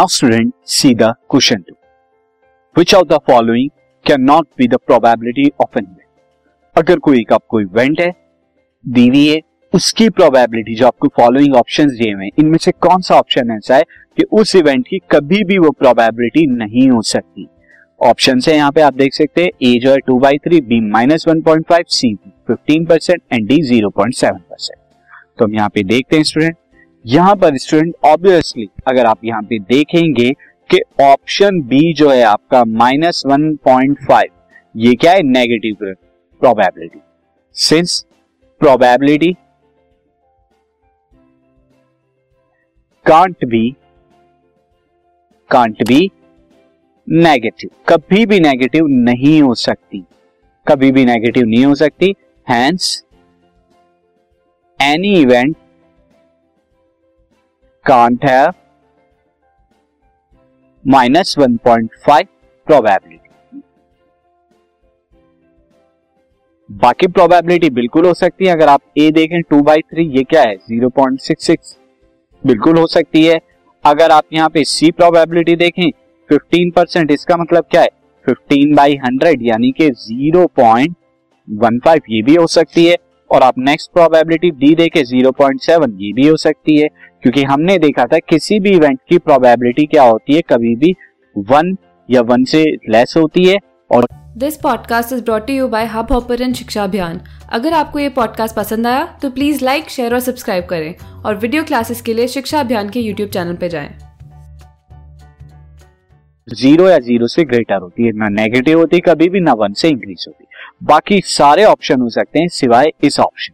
Now student see the question two which of the following cannot be the probability of an event अगर कोई एक आपको event है दी हुई है उसकी प्रोबेबिलिटी जो आपको फॉलोइंग ऑप्शन दिए हुए इनमें से कौन सा ऑप्शन ऐसा है कि उस इवेंट की कभी भी वो प्रोबेबिलिटी नहीं हो सकती? ऑप्शन है यहाँ पे आप देख सकते हैं ए जो है two by three B minus one point five C fifteen percent and D zero point seven percent तो हम यहाँ पे देखते हैं स्टूडेंट यहाँ पर स्टूडेंट ऑब्वियसली अगर आप यहाँ पे देखेंगे कि ऑप्शन बी जो है आपका माइनस वन पॉइंट फाइव ये क्या है? Negative probability since probability can't be can't be negative कभी भी नेगेटिव नहीं हो सकती। कभी भी नेगेटिव नहीं हो सकती। Hence any event can't have minus one point five probability बाकी प्रोबेबिलिटी बिल्कुल हो सकती है। अगर आप ए देखें टू बाई थ्री ये क्या है? ज़ीरो पॉइंट सिक्स सिक्स बिल्कुल हो सकती है। अगर आप यहाँ पे सी प्रोबेबिलिटी देखें फिफ्टीन परसेंट इसका मतलब क्या है? फिफ्टीन बाई हंड्रेड यानी कि ज़ीरो पॉइंट वन फाइव ये भी हो सकती है। और आप नेक्स्ट प्रोबेबिलिटी डी देखे ज़ीरो पॉइंट सेवन ये भी हो सकती है क्योंकि हमने देखा था किसी भी इवेंट की प्रोबेबिलिटी क्या होती है कभी भी वन या वन से लेस होती है और this podcast is brought you by Hubhopper शिक्षा अभियान अगर आपको ये पॉडकास्ट पसंद आया तो प्लीज़ लाइक शेयर और सब्सक्राइब करें और वीडियो क्लासेस के लिए शिक्षा अभियान के यूट्यूब चैनल पर जाएँ। ज़ीरो या ज़ीरो से ग्रेटर होती है ना नेगेटिव होती कभी भी ना वन से इंक्रीज होती बाकी सारे ऑप्शन हो सकते हैं सिवाय इस ऑप्शन